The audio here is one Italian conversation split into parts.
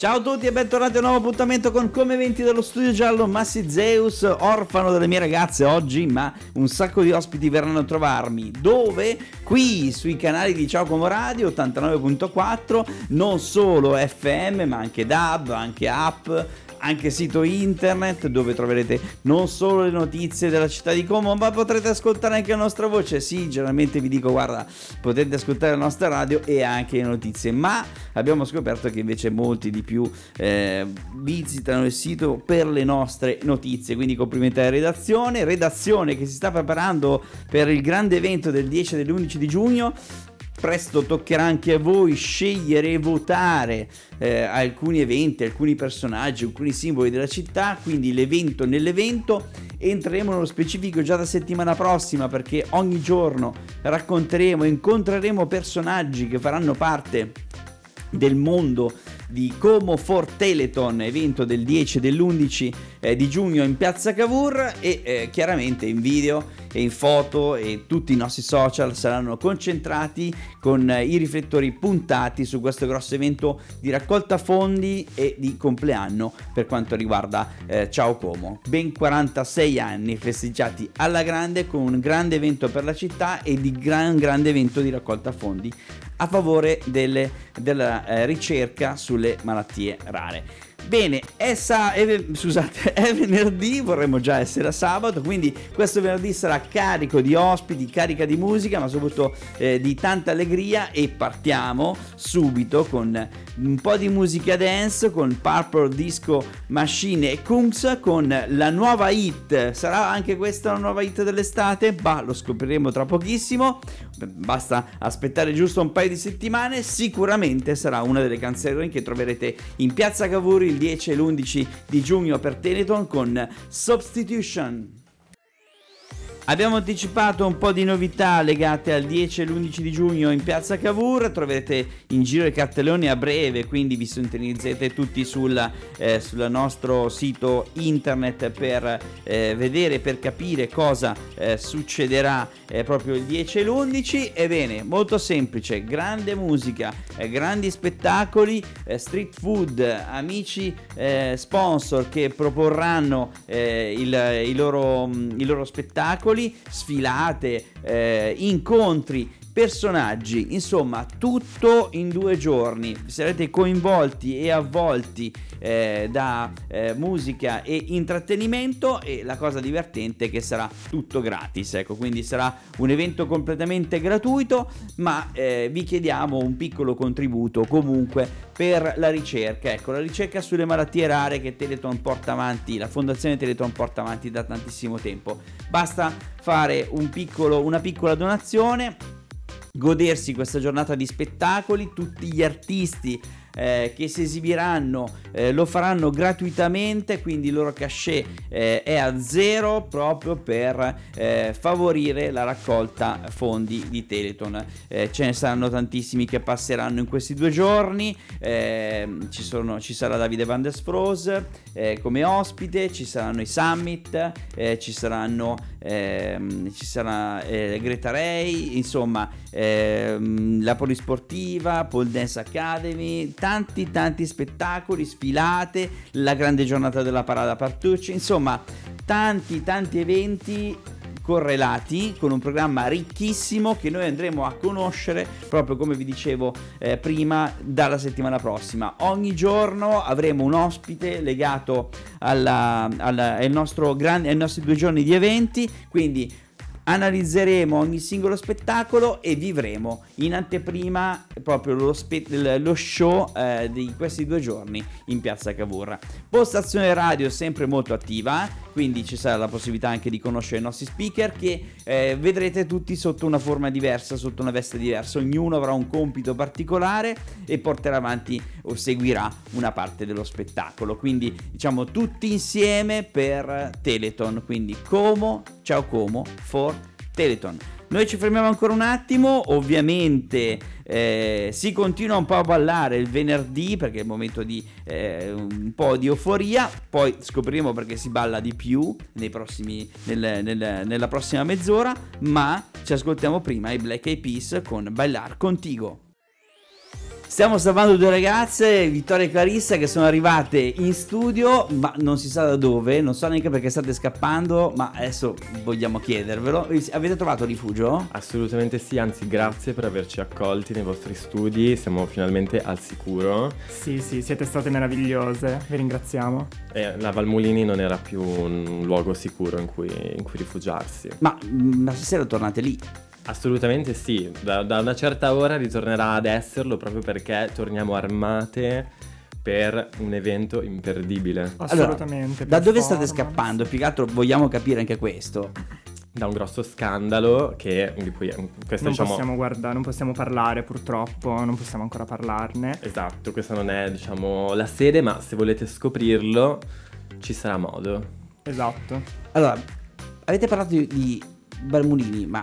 Ciao a tutti e bentornati a un nuovo appuntamento con Come Eventi dello Studio Giallo Massi Zeus, orfano delle mie ragazze oggi, ma un sacco di ospiti verranno a trovarmi. Dove? Qui sui canali di Ciao Como Radio 89.4, non solo FM ma anche DAB, anche app anche sito internet dove troverete non solo le notizie della città di Como, ma potrete ascoltare anche la nostra voce. Sì, generalmente vi dico, guarda, potete ascoltare la nostra radio e anche le notizie, ma abbiamo scoperto che invece molti di più eh, visitano il sito per le nostre notizie. Quindi complimenti alla redazione, redazione che si sta preparando per il grande evento del 10 e dell'11 di giugno presto toccherà anche a voi scegliere e votare eh, alcuni eventi, alcuni personaggi, alcuni simboli della città, quindi l'evento nell'evento. Entreremo nello specifico già da settimana prossima perché ogni giorno racconteremo, incontreremo personaggi che faranno parte del mondo di Como for Teleton, evento del 10 e dell'11 eh, di giugno in piazza Cavour e eh, chiaramente in video e in foto e tutti i nostri social saranno concentrati con eh, i riflettori puntati su questo grosso evento di raccolta fondi e di compleanno per quanto riguarda eh, Ciao Como. Ben 46 anni festeggiati alla grande con un grande evento per la città e di gran grande evento di raccolta fondi a favore delle, della eh, ricerca sulle malattie rare. Bene, è, sa- è, scusate, è venerdì, vorremmo già essere a sabato, quindi questo venerdì sarà carico di ospiti, carica di musica, ma soprattutto eh, di tanta allegria e partiamo subito con un po' di musica dance, con Purple Disco Machine e Kungs, con la nuova hit. Sarà anche questa la nuova hit dell'estate? Bah, lo scopriremo tra pochissimo, basta aspettare giusto un paio di settimane, sicuramente sarà una delle canzoni che troverete in Piazza Cavour il 10 e l'11 di giugno per Teleton con Substitution. Abbiamo anticipato un po' di novità legate al 10 e l'11 di giugno in piazza Cavour, troverete in giro i cartelloni a breve, quindi vi sintonizzate tutti sul, eh, sul nostro sito internet per eh, vedere, per capire cosa eh, succederà eh, proprio il 10 e l'11. Ebbene, molto semplice, grande musica, eh, grandi spettacoli, eh, street food, amici sponsor che proporranno il, i, loro, i loro spettacoli sfilate, eh, incontri, personaggi, insomma tutto in due giorni. Sarete coinvolti e avvolti eh, da eh, musica e intrattenimento e la cosa divertente è che sarà tutto gratis, ecco, quindi sarà un evento completamente gratuito, ma eh, vi chiediamo un piccolo contributo comunque per la ricerca, ecco, la ricerca sulle malattie rare che Teleton porta avanti, la Fondazione Teleton porta avanti da tantissimo tempo. Basta fare un piccolo, una piccola donazione godersi questa giornata di spettacoli, tutti gli artisti eh, che si esibiranno eh, lo faranno gratuitamente, quindi il loro cachet eh, è a zero proprio per eh, favorire la raccolta fondi di Teleton. Eh, ce ne saranno tantissimi che passeranno in questi due giorni, ehm, ci, sono, ci, sarà Davide Van der Sproos eh, come ospite, ci saranno i summit, ci saranno ehm, ci sarà Greta Ray, insomma ehm, la Polisportiva, Pole Dance Academy, tanti tanti spettacoli, sfilate, la grande giornata della parada Partucci, insomma tanti tanti eventi correlati con un programma ricchissimo che noi andremo a conoscere proprio come vi dicevo eh, prima dalla settimana prossima. Ogni giorno avremo un ospite legato alla, alla, ai nostri due giorni di eventi, quindi analizzeremo ogni singolo spettacolo e vivremo in anteprima proprio lo, spe- lo show eh, di questi due giorni in piazza Cavour. Postazione radio sempre molto attiva, quindi ci sarà la possibilità anche di conoscere i nostri speaker che eh, vedrete tutti sotto una forma diversa, sotto una veste diversa, ognuno avrà un compito particolare e porterà avanti o seguirà una parte dello spettacolo. Quindi diciamo tutti insieme per Teleton, quindi Como, ciao Como, for Teleton. Noi ci fermiamo ancora un attimo, ovviamente eh, si continua un po' a ballare il venerdì perché è il momento di eh, un po' di euforia, poi scopriremo perché si balla di più prossimi, nel, nel, nella prossima mezz'ora, ma ci ascoltiamo prima i Black Eyed Peas con Bailar Contigo. Stiamo salvando due ragazze, Vittoria e Clarissa, che sono arrivate in studio, ma non si sa da dove, non so neanche perché state scappando, ma adesso vogliamo chiedervelo. Avete trovato rifugio? Assolutamente sì, anzi grazie per averci accolti nei vostri studi, siamo finalmente al sicuro. Sì, sì, siete state meravigliose, vi ringraziamo. E la Valmolini non era più un luogo sicuro in cui, in cui rifugiarsi. Ma, ma stasera tornate lì? Assolutamente sì, da, da, una certa ora ritornerà ad esserlo proprio perché torniamo armate per un evento imperdibile. Assolutamente. Allora, da dove state scappando? Più che altro vogliamo capire anche questo. Da un grosso scandalo che di cui questo non diciamo... possiamo guardare, non possiamo parlare purtroppo, non possiamo ancora parlarne. Esatto, questa non è diciamo la sede, ma se volete scoprirlo ci sarà modo. Esatto. Allora, avete parlato di, di Balmulini, ma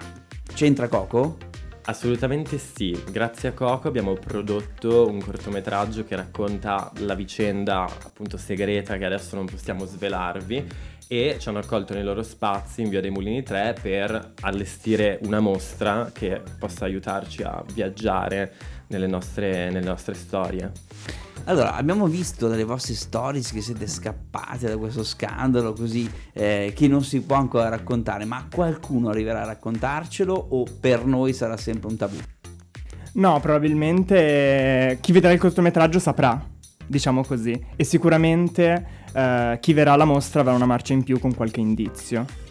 C'entra Coco? Assolutamente sì, grazie a Coco abbiamo prodotto un cortometraggio che racconta la vicenda appunto segreta che adesso non possiamo svelarvi e ci hanno accolto nei loro spazi in Via dei Mulini 3 per allestire una mostra che possa aiutarci a viaggiare nelle nostre, nelle nostre storie. Allora, abbiamo visto dalle vostre stories che siete scappati da questo scandalo così eh, che non si può ancora raccontare, ma qualcuno arriverà a raccontarcelo o per noi sarà sempre un tabù? No, probabilmente chi vedrà il cortometraggio saprà, diciamo così, e sicuramente eh, chi verrà alla mostra avrà una marcia in più con qualche indizio.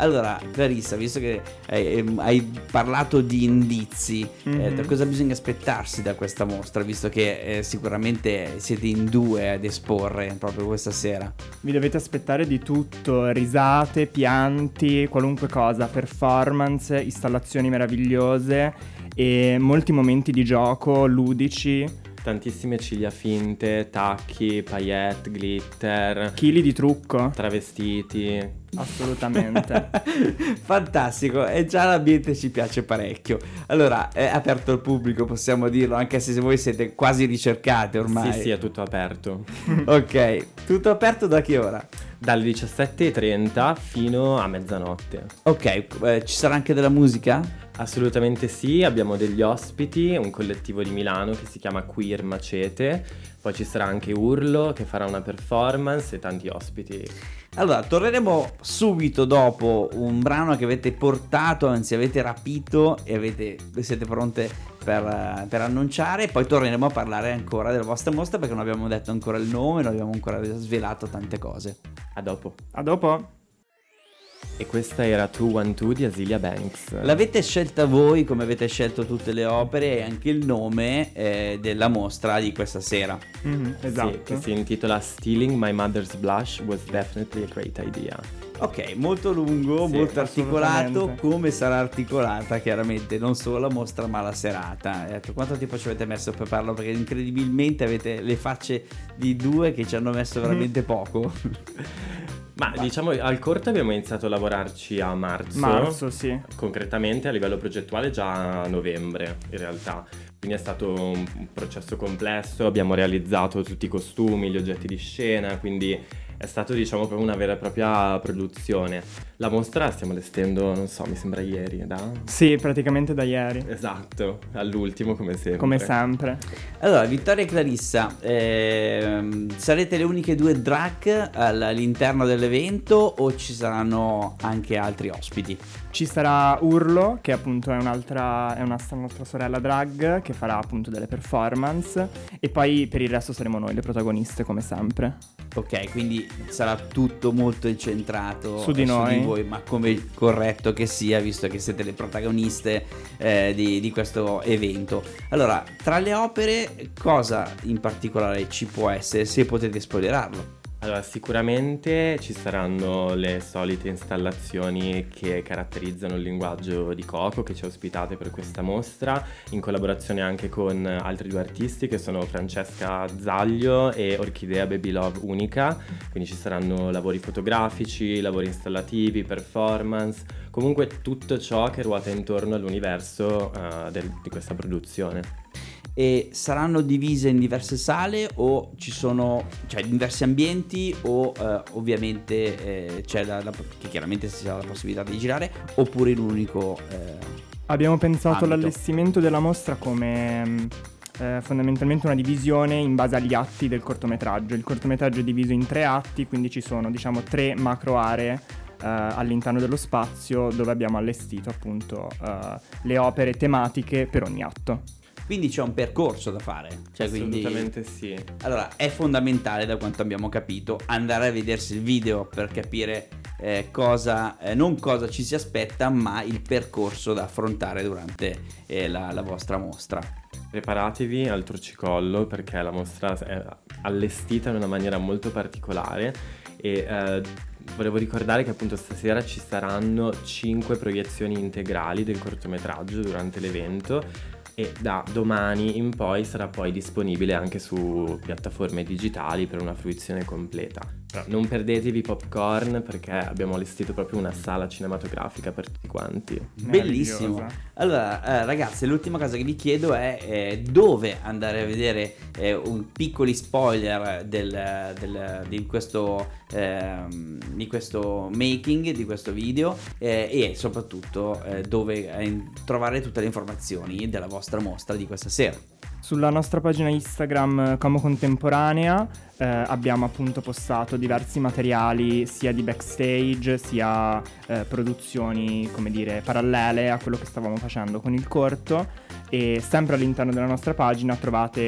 Allora, Clarissa, visto che hai, ehm, hai parlato di indizi, mm-hmm. eh, mhm. cosa bisogna aspettarsi da questa mostra, visto che eh, sicuramente siete in due ad esporre proprio questa sera? Vi dovete aspettare di tutto, risate, pianti, qualunque cosa, performance, installazioni meravigliose e molti momenti di gioco ludici tantissime ciglia finte, tacchi, paillette, glitter. Chili di trucco. Travestiti. Assolutamente. Fantastico, e già l'ambiente ci piace parecchio. Allora, è aperto al pubblico, possiamo dirlo, anche se voi siete quasi ricercate ormai. Sì, sì, è tutto aperto. ok, tutto aperto da che ora? Dalle 17.30 fino a mezzanotte. Ok, eh, ci sarà anche della musica? Assolutamente sì, abbiamo degli ospiti, un collettivo di Milano che si chiama Queer Macete, poi ci sarà anche Urlo che farà una performance e tanti ospiti. Allora, torneremo subito dopo un brano che avete portato, anzi avete rapito e avete, siete pronte per, per, annunciare. Poi torneremo a parlare ancora della vostra mostra perché non abbiamo detto ancora il nome, non abbiamo ancora svelato tante cose. A dopo. A dopo. E questa era 212 di Asilia Banks. L'avete scelta voi come avete scelto tutte le opere e anche il nome eh, della mostra di questa sera. Mm-hmm, esatto. Sì, che si intitola Stealing My Mother's Blush was definitely a great idea. Ok, molto lungo, sì, molto articolato, come sarà articolata chiaramente non solo la mostra ma la serata. Ecco, quanto tempo ci avete messo per farlo? Perché incredibilmente avete le facce di due che ci hanno messo veramente poco. Ma diciamo al corto abbiamo iniziato a lavorarci a marzo. Marzo, sì. Concretamente a livello progettuale già a novembre in realtà. Quindi è stato un processo complesso, abbiamo realizzato tutti i costumi, gli oggetti di scena, quindi è stato diciamo proprio una vera e propria produzione. La mostra la stiamo allestendo, non so, mi sembra ieri, da? Sì, praticamente da ieri. Esatto, all'ultimo come sempre. Come sempre. Allora, Vittoria e Clarissa, ehm, sarete le uniche due drag all'interno dell'evento o ci saranno anche altri ospiti? Ci sarà Urlo, che appunto è un'altra, è una nostra sorella drag, che farà appunto delle performance e poi per il resto saremo noi le protagoniste come sempre. Ok, quindi sarà tutto molto incentrato su di noi, su di voi, ma come corretto che sia, visto che siete le protagoniste eh, di, di questo evento. Allora, tra le opere, cosa in particolare ci può essere, se potete spoilerarlo? Allora, sicuramente ci saranno le solite installazioni che caratterizzano il linguaggio di Coco che ci ha ospitate per questa mostra, in collaborazione anche con altri due artisti che sono Francesca Zaglio e Orchidea Baby Love Unica, quindi ci saranno lavori fotografici, lavori installativi, performance, comunque tutto ciò che ruota intorno all'universo uh, del, di questa produzione e saranno divise in diverse sale o ci sono cioè in diversi ambienti o eh, ovviamente eh, c'è la, la, che chiaramente si ha la possibilità di girare oppure in un unico eh, abbiamo pensato ambito. l'allestimento della mostra come eh, fondamentalmente una divisione in base agli atti del cortometraggio. Il cortometraggio è diviso in tre atti, quindi ci sono diciamo tre macro aree eh, all'interno dello spazio dove abbiamo allestito appunto eh, le opere tematiche per ogni atto. Quindi c'è un percorso da fare. Cioè, Assolutamente quindi... sì. Allora, è fondamentale, da quanto abbiamo capito, andare a vedersi il video per capire eh, cosa, eh, non cosa ci si aspetta, ma il percorso da affrontare durante eh, la, la vostra mostra. Preparatevi al torcicollo perché la mostra è allestita in una maniera molto particolare e eh, volevo ricordare che appunto stasera ci saranno 5 proiezioni integrali del cortometraggio durante l'evento e da domani in poi sarà poi disponibile anche su piattaforme digitali per una fruizione completa. Non perdetevi popcorn perché abbiamo allestito proprio una sala cinematografica per tutti quanti. Bellissimo. Allora, eh, ragazzi, l'ultima cosa che vi chiedo è eh, dove andare a vedere eh, un piccoli spoiler del, del, di, questo, ehm, di, questo, making, di questo video eh, e soprattutto eh, dove eh, trovare tutte le informazioni della vostra mostra di questa sera. Sulla nostra pagina Instagram Como Contemporanea eh, abbiamo appunto postato diversi materiali sia di backstage sia eh, produzioni come dire parallele a quello che stavamo facendo con il corto e sempre all'interno della nostra pagina trovate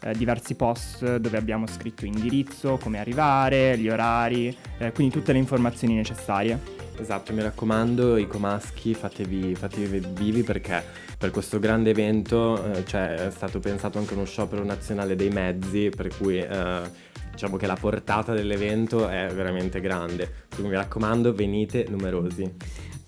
eh, diversi post dove abbiamo scritto indirizzo, come arrivare, gli orari, eh, quindi tutte le informazioni necessarie. Esatto, mi raccomando, i comaschi fatevi, fatevi vivi perché per questo grande evento eh, cioè, è stato pensato anche uno sciopero nazionale dei mezzi, per cui eh, diciamo che la portata dell'evento è veramente grande. Quindi mi raccomando, venite numerosi.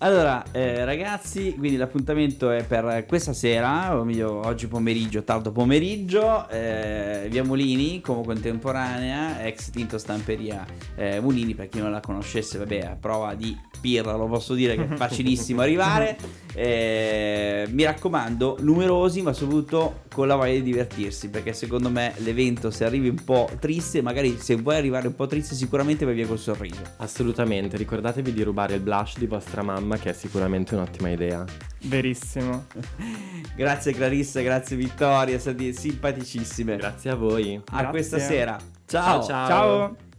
Allora, eh, ragazzi, quindi l'appuntamento è per questa sera, o meglio oggi pomeriggio, tardo pomeriggio, eh, via Molini, come contemporanea, ex Tinto Stamperia eh, Mulini, per chi non la conoscesse, vabbè, a prova di pirla, lo posso dire che è facilissimo arrivare. Eh, mi raccomando, numerosi, ma soprattutto con la voglia di divertirsi, perché secondo me l'evento se arrivi un po' triste, magari se vuoi arrivare un po' triste, sicuramente vai via col sorriso. Assolutamente, ricordatevi di rubare il blush di vostra mamma, che è sicuramente un'ottima idea. Verissimo. grazie Clarissa, grazie Vittoria, siete simpaticissime. Grazie a voi. A Grazie. questa sera. Ciao, ciao. Ciao.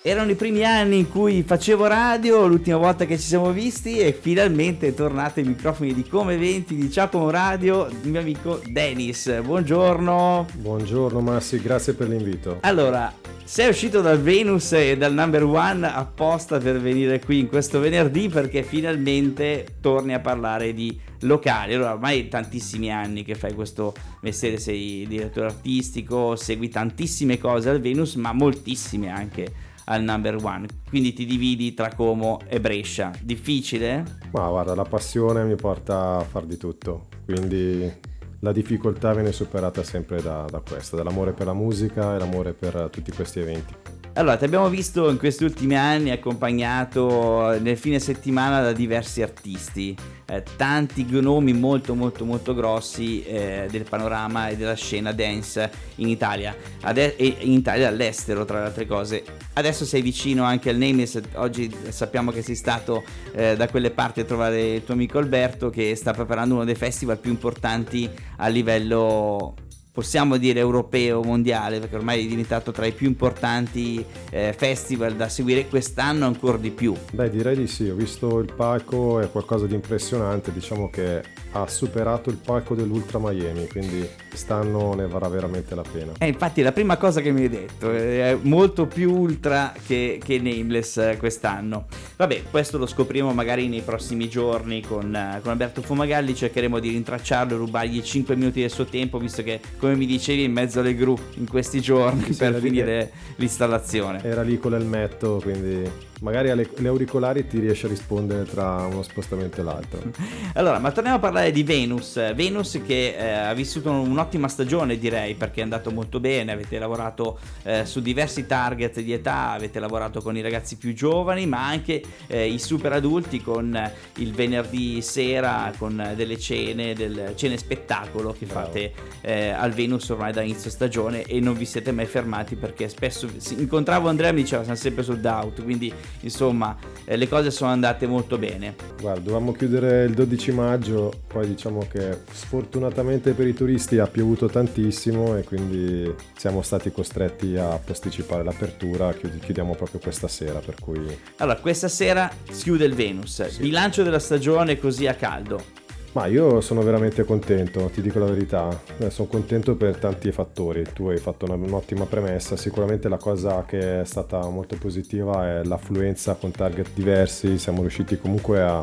Erano i primi anni in cui facevo radio, l'ultima volta che ci siamo visti e finalmente è tornato ai microfoni di Come 20 di Giacomo Radio, il mio amico Dennis. Buongiorno. Buongiorno Massi, grazie per l'invito. Allora, sei uscito dal Venus e dal Number One apposta per venire qui in questo venerdì perché finalmente torni a parlare di locali. Allora, ormai tantissimi anni che fai questo mestiere, sei direttore artistico, segui tantissime cose al Venus, ma moltissime anche al number one. Quindi ti dividi tra Como e Brescia. Difficile? Ma guarda, la passione mi porta a far di tutto, quindi la difficoltà viene superata sempre da, da questo, dall'amore per la musica e l'amore per tutti questi eventi. Allora, ti abbiamo visto in questi ultimi anni accompagnato nel fine settimana da diversi artisti, eh, tanti nomi molto molto molto grossi eh, del panorama e della scena dance in Italia, Ade- e in Italia e all'estero tra le altre cose. Adesso sei vicino anche al Nameless, oggi sappiamo che sei stato eh, da quelle parti a trovare il tuo amico Alberto che sta preparando uno dei festival più importanti a livello possiamo dire europeo, mondiale, perché ormai è diventato tra i più importanti eh, festival da seguire quest'anno ancora di più. Beh, direi di sì, ho visto il palco, è qualcosa di impressionante, diciamo che ha superato il palco dell'Ultra Miami, quindi quest'anno ne varrà veramente la pena. Eh, infatti la prima cosa che mi hai detto è molto più ultra che, che Nameless eh, quest'anno. Vabbè, questo lo scopriremo magari nei prossimi giorni con, eh, con Alberto Fumagalli, cercheremo di rintracciarlo e rubargli 5 minuti del suo tempo, visto che come mi dicevi in mezzo alle gru in questi giorni Sì, per finire l'installazione. Era lì con l'elmetto, quindi magari alle, le auricolari ti riesce a rispondere tra uno spostamento e l'altro. Allora, ma torniamo a parlare di Venus. Venus che eh, ha vissuto un'ottima stagione, direi, perché è andato molto bene. Avete lavorato eh, su diversi target di età, avete lavorato con i ragazzi più giovani, ma anche eh, i super adulti con il venerdì sera, con delle cene, del cene spettacolo che Bravo. fate eh, al Venus ormai da inizio stagione e non vi siete mai fermati perché spesso incontravo Andrea e mi diceva siamo sempre sold out, quindi insomma eh, le cose sono andate molto bene. Guarda, dovevamo chiudere il 12 maggio, poi diciamo che sfortunatamente per i turisti ha piovuto tantissimo e quindi siamo stati costretti a posticipare l'apertura, chiudiamo proprio questa sera, per cui... Allora, questa sera si chiude il Venus, sì. bilancio della stagione così a caldo. Ma io sono veramente contento, ti dico la verità, eh, sono contento per tanti fattori, tu hai fatto una, un'ottima premessa, sicuramente la cosa che è stata molto positiva è l'affluenza con target diversi, siamo riusciti comunque a,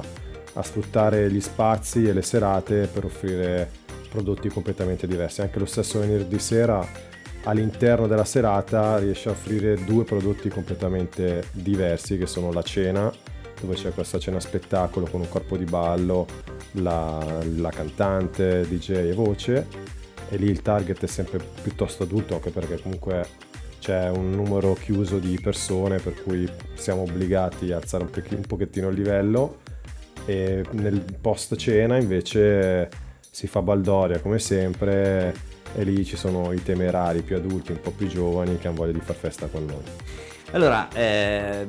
a sfruttare gli spazi e le serate per offrire prodotti completamente diversi, anche lo stesso venerdì sera all'interno della serata riesce a offrire due prodotti completamente diversi che sono la cena dove c'è questa cena spettacolo con un corpo di ballo, la, la cantante, DJ e voce e lì il target è sempre piuttosto adulto anche perché comunque c'è un numero chiuso di persone per cui siamo obbligati a alzare un, pochettino il livello e nel post cena invece si fa baldoria come sempre e lì ci sono i temerari più adulti, un po' più giovani che hanno voglia di far festa con noi. Allora, eh,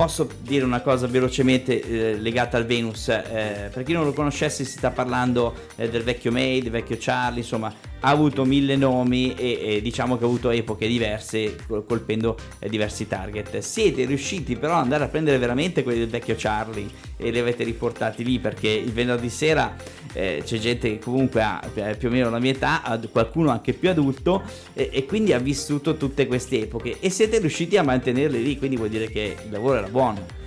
Posso dire una cosa velocemente eh, legata al Venus? Eh, per chi non lo conoscesse si sta parlando eh, del vecchio May, del vecchio Charlie, insomma ha avuto mille nomi e, e diciamo che ha avuto epoche diverse colpendo eh, diversi target. Siete riusciti però ad andare a prendere veramente quelli del vecchio Charlie e li avete riportati lì perché il venerdì sera eh, c'è gente che comunque ha più o meno la mia età, qualcuno anche più adulto e, e quindi ha vissuto tutte queste epoche e siete riusciti a mantenerli lì, quindi vuol dire che il lavoro era buono.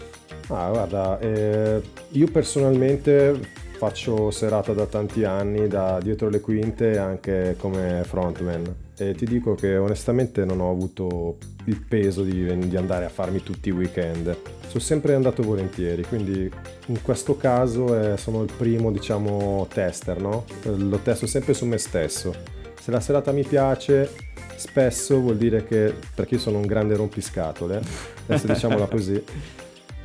Ah, guarda, eh, io personalmente faccio serata da tanti anni, da dietro le quinte anche come frontman e ti dico che onestamente non ho avuto il peso di, di, andare a farmi tutti i weekend. Sono sempre andato volentieri, quindi in questo caso eh, sono il primo, diciamo, tester, no? Lo testo sempre su me stesso. Se la serata mi piace, spesso vuol dire che, perché io sono un grande rompiscatole, adesso diciamola così,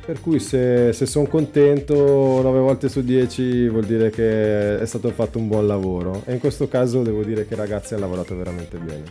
per cui se, se sono contento 9 volte su 10 vuol dire che è stato fatto un buon lavoro e in questo caso devo dire che ragazzi hanno lavorato veramente bene.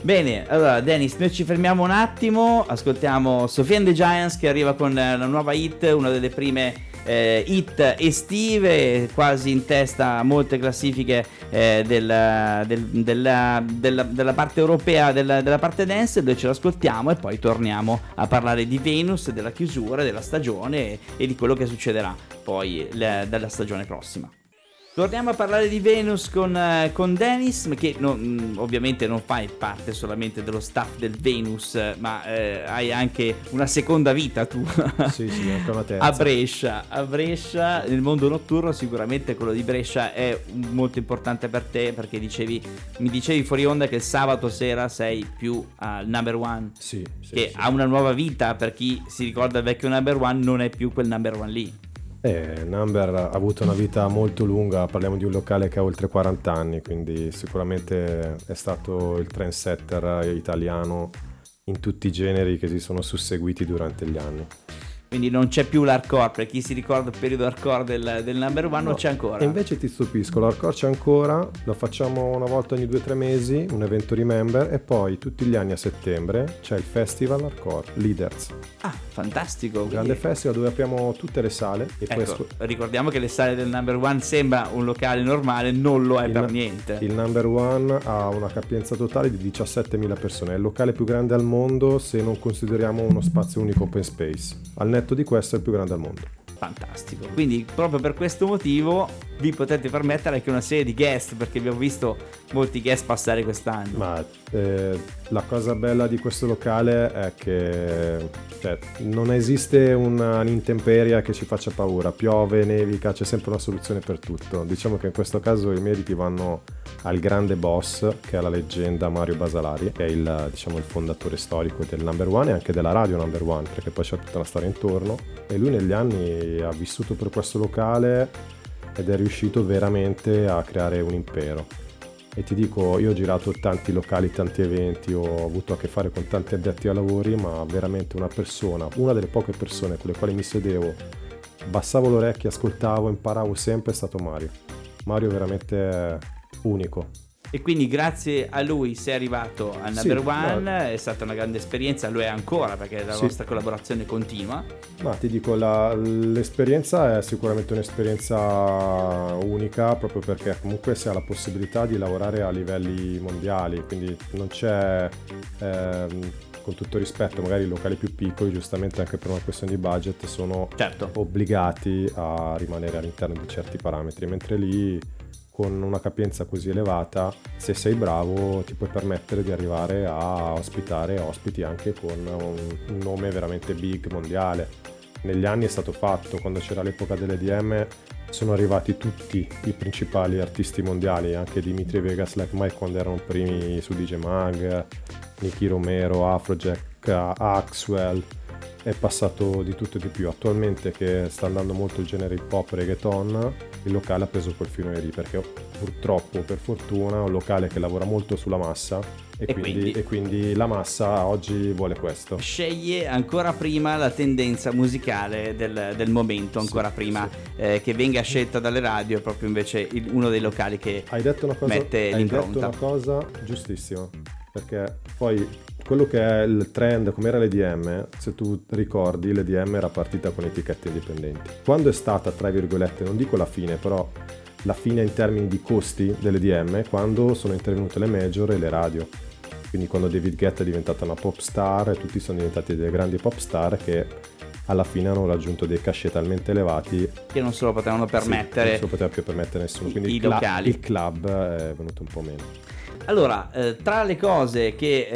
Bene, allora Dennis, noi ci fermiamo un attimo, ascoltiamo Sofia and the Giants che arriva con la nuova hit, una delle prime eh, hit estive, quasi in testa a molte classifiche eh, del, del, della, della, della, parte europea della, della parte dance, dove ce l'ascoltiamo e poi torniamo a parlare di Venus, della chiusura, della stagione e, e di quello che succederà poi le, dalla stagione prossima. Torniamo a parlare di Venus con, uh, con Dennis, che non, mm, ovviamente non fai parte solamente dello staff del Venus, ma eh, hai anche una seconda vita tu. sì, sì, anche una terza. A Brescia, a Brescia, nel mondo notturno sicuramente quello di Brescia è molto importante per te perché dicevi, mi dicevi fuori onda che il sabato sera sei più al number one. Sì, sì Che sì. ha una nuova vita, per chi si ricorda il vecchio number one non è più quel number one lì. Eh, Number ha avuto una vita molto lunga, parliamo di un locale che ha oltre 40 anni, quindi sicuramente è stato il trendsetter italiano in tutti i generi che si sono susseguiti durante gli anni quindi non c'è più l'hardcore per chi si ricorda il periodo hardcore del, del number one no, non c'è ancora. E invece ti stupisco l'hardcore c'è ancora lo facciamo una volta ogni 2-3 mesi un evento remember e poi tutti gli anni a settembre c'è il festival hardcore Leaders. Ah fantastico un grande festival dove apriamo tutte le sale e ecco, poi ricordiamo che le sale del number one sembra un locale normale non lo è il, per niente. il number one ha una capienza totale di 17.000 persone è il locale più grande al mondo se non consideriamo uno spazio unico open space. Al netto di questo è il più grande al mondo. Fantastico. Quindi proprio per questo motivo vi potete permettere anche una serie di guest perché abbiamo visto molti guest passare quest'anno. Ma eh, la cosa bella di questo locale è che cioè, non esiste un'intemperia che ci faccia paura, piove, nevica, c'è sempre una soluzione per tutto. Diciamo che in questo caso i meriti vanno al grande boss che è la leggenda Mario Basalari, che è il, diciamo, il fondatore storico del number one e anche della radio number one, perché poi c'è tutta una storia intorno. E lui negli anni ha vissuto per questo locale ed è riuscito veramente a creare un impero. E ti dico, io ho girato tanti locali, tanti eventi, ho avuto a che fare con tanti addetti ai lavori, ma veramente una persona, una delle poche persone con le quali mi sedevo, abbassavo l'orecchio, ascoltavo, imparavo sempre, è stato Mario. Mario è veramente unico. E quindi grazie a lui sei arrivato al Sì, number one, no. è stata una grande esperienza, lo è ancora perché la Sì. vostra collaborazione continua. Ma ti dico, la- l'esperienza è sicuramente un'esperienza unica proprio perché comunque si ha la possibilità di lavorare a livelli mondiali, quindi non c'è, ehm, con tutto rispetto, magari i locali più piccoli, giustamente anche per una questione di budget, sono Certo. obbligati a rimanere all'interno di certi parametri, mentre lì con una capienza così elevata, se sei bravo, ti puoi permettere di arrivare a ospitare ospiti anche con un, nome veramente big mondiale. Negli anni è stato fatto, quando c'era l'epoca dell'EDM sono arrivati tutti i principali artisti mondiali, anche Dimitri Vegas, Like Mike quando erano primi su DJ Mag, Nicky Romero, Afrojack, Axwell, è passato di tutto e di più. Attualmente che sta andando molto il genere hip hop reggaeton, il locale ha preso quel filone lì perché purtroppo, per fortuna, è un locale che lavora molto sulla massa e, E quindi, quindi? e quindi la massa oggi vuole questo. Sceglie ancora prima la tendenza musicale del, del momento, ancora Sì, prima sì. eh, che venga scelta dalle radio, è proprio invece il- uno dei locali che Hai detto una cosa, mette hai l'impronta. detto una cosa giustissima, perché poi quello che è il trend, come era l'EDM, se tu ricordi, l'EDM era partita con etichette indipendenti. Quando è stata, tra virgolette, non dico la fine, però la fine in termini di costi dell'EDM, quando sono intervenute le major e le radio. Quindi quando David Guetta è diventata una pop star e tutti sono diventati delle grandi pop star che alla fine hanno raggiunto dei cachet talmente elevati che non se lo potevano sì, non permettere. se lo poteva più permettere nessuno. Quindi i il, locali. il club è venuto un po' meno. Allora, eh, tra le cose che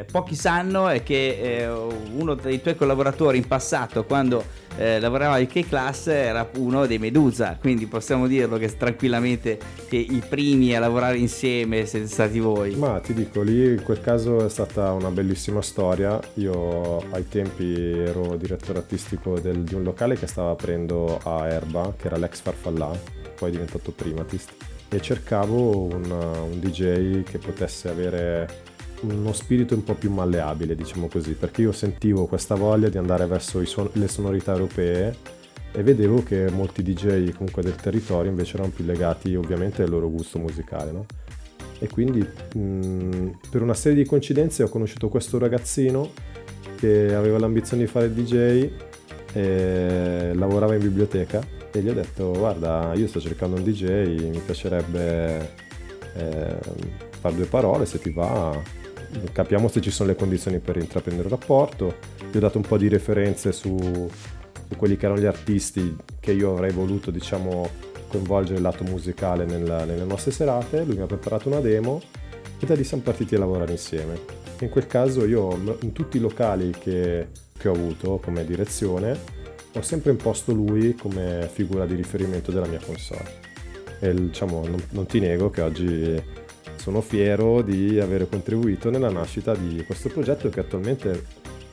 eh, pochi sanno è che eh, uno dei tuoi collaboratori in passato, quando eh, lavorava al K-Class, era uno dei Medusa, quindi possiamo dirlo che tranquillamente che i primi a lavorare insieme siete stati voi. Ma ti dico, lì in quel caso è stata una bellissima storia. Io ai tempi ero direttore artistico del- di un locale che stava aprendo a Erba, che era l'ex Farfallà, poi è diventato Primatist, e cercavo un, un DJ che potesse avere uno spirito un po' più malleabile, diciamo così, perché io sentivo questa voglia di andare verso i suon- le sonorità europee e vedevo che molti DJ comunque del territorio invece erano più legati ovviamente al loro gusto musicale, no? E quindi mh, per una serie di coincidenze ho conosciuto questo ragazzino che aveva l'ambizione di fare il DJ e lavorava in biblioteca e gli ho detto guarda io sto cercando un DJ, mi piacerebbe eh, fare due parole se ti va, capiamo se ci sono le condizioni per intraprendere un rapporto, gli ho dato un po' di referenze su, su quelli che erano gli artisti che io avrei voluto diciamo coinvolgere il lato musicale nella- nelle nostre serate, lui mi ha preparato una demo e da lì siamo partiti a lavorare insieme. In quel caso io in tutti i locali che, che ho avuto come direzione ho sempre imposto lui come figura di riferimento della mia console. E diciamo, non, non ti nego che oggi sono fiero di aver contribuito nella nascita di questo progetto che attualmente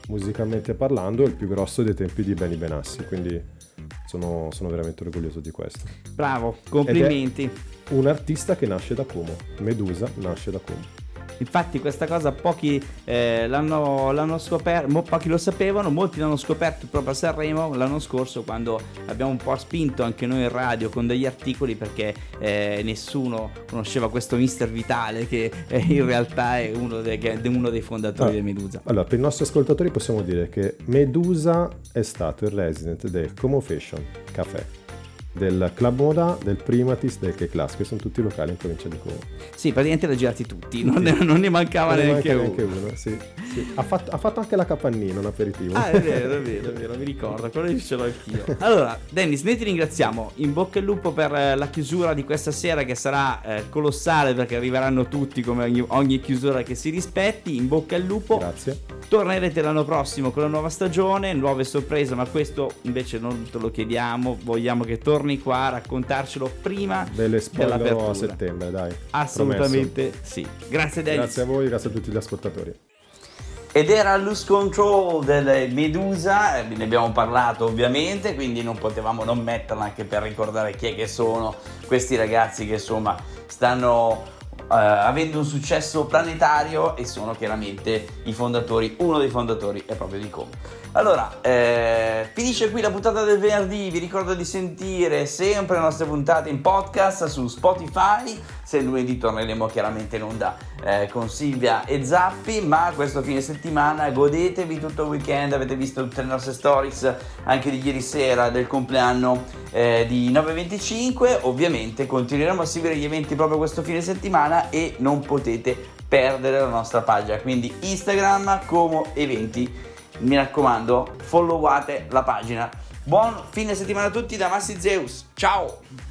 musicalmente parlando è il più grosso dei tempi di Benny Benassi, quindi sono, sono veramente orgoglioso di questo. Bravo, complimenti. Un artista che nasce da Como, Medusa nasce da Como. Infatti questa cosa pochi eh, l'hanno, l'hanno scoperto, pochi lo sapevano, molti l'hanno scoperto proprio a Sanremo l'anno scorso quando abbiamo un po' spinto anche noi in radio con degli articoli perché eh, nessuno conosceva questo Mister Vitale che eh, in realtà è uno, dei- che è uno dei fondatori Ah. di Medusa. Allora, per i nostri ascoltatori possiamo dire che Medusa è stato il resident del Como Fashion Café, del Club Moda, del Primatis, del K-Class, che sono tutti locali in provincia di Como. Sì, praticamente li ha girati tutti, non ne, non ne mancava Non ne neanche, manca uno. neanche uno, sì, sì. Ha, fatto, ha fatto anche la capannina, un aperitivo. Ah, è vero, è vero, è vero, mi ricordo, quello lì ce l'ho anch'io. Allora, Dennis, noi ti ringraziamo. In bocca al lupo per eh, la chiusura di questa sera che sarà eh, colossale perché arriveranno tutti come ogni, ogni chiusura che si rispetti. In bocca al lupo. Grazie. Tornerete l'anno prossimo con la nuova stagione, nuove sorprese, ma questo invece non te lo chiediamo. Vogliamo che torni qua a raccontarcelo prima Ve le spoilerò a settembre, dai. Assolutamente sì. Grazie Promesso. Dennis. Grazie a voi, grazie a tutti gli ascoltatori. Ed era Loose Control del Medusa, eh, ne abbiamo parlato ovviamente, quindi non potevamo non metterla anche per ricordare chi è che sono questi ragazzi che insomma stanno eh, avendo un successo planetario e sono chiaramente i fondatori, uno dei fondatori è proprio di Com. Allora, eh, finisce qui la puntata del venerdì, vi ricordo di sentire sempre le nostre puntate in podcast su Spotify, se lunedì torneremo chiaramente in onda eh, con Silvia e Zappi, ma questo fine settimana godetevi tutto il weekend, avete visto tutte le nostre stories anche di ieri sera del compleanno eh, di 925, ovviamente continueremo a seguire gli eventi proprio questo fine settimana e non potete perdere la nostra pagina, quindi Instagram come eventi, mi raccomando, followate la pagina. Buon fine settimana a tutti da Massi Zeus, ciao!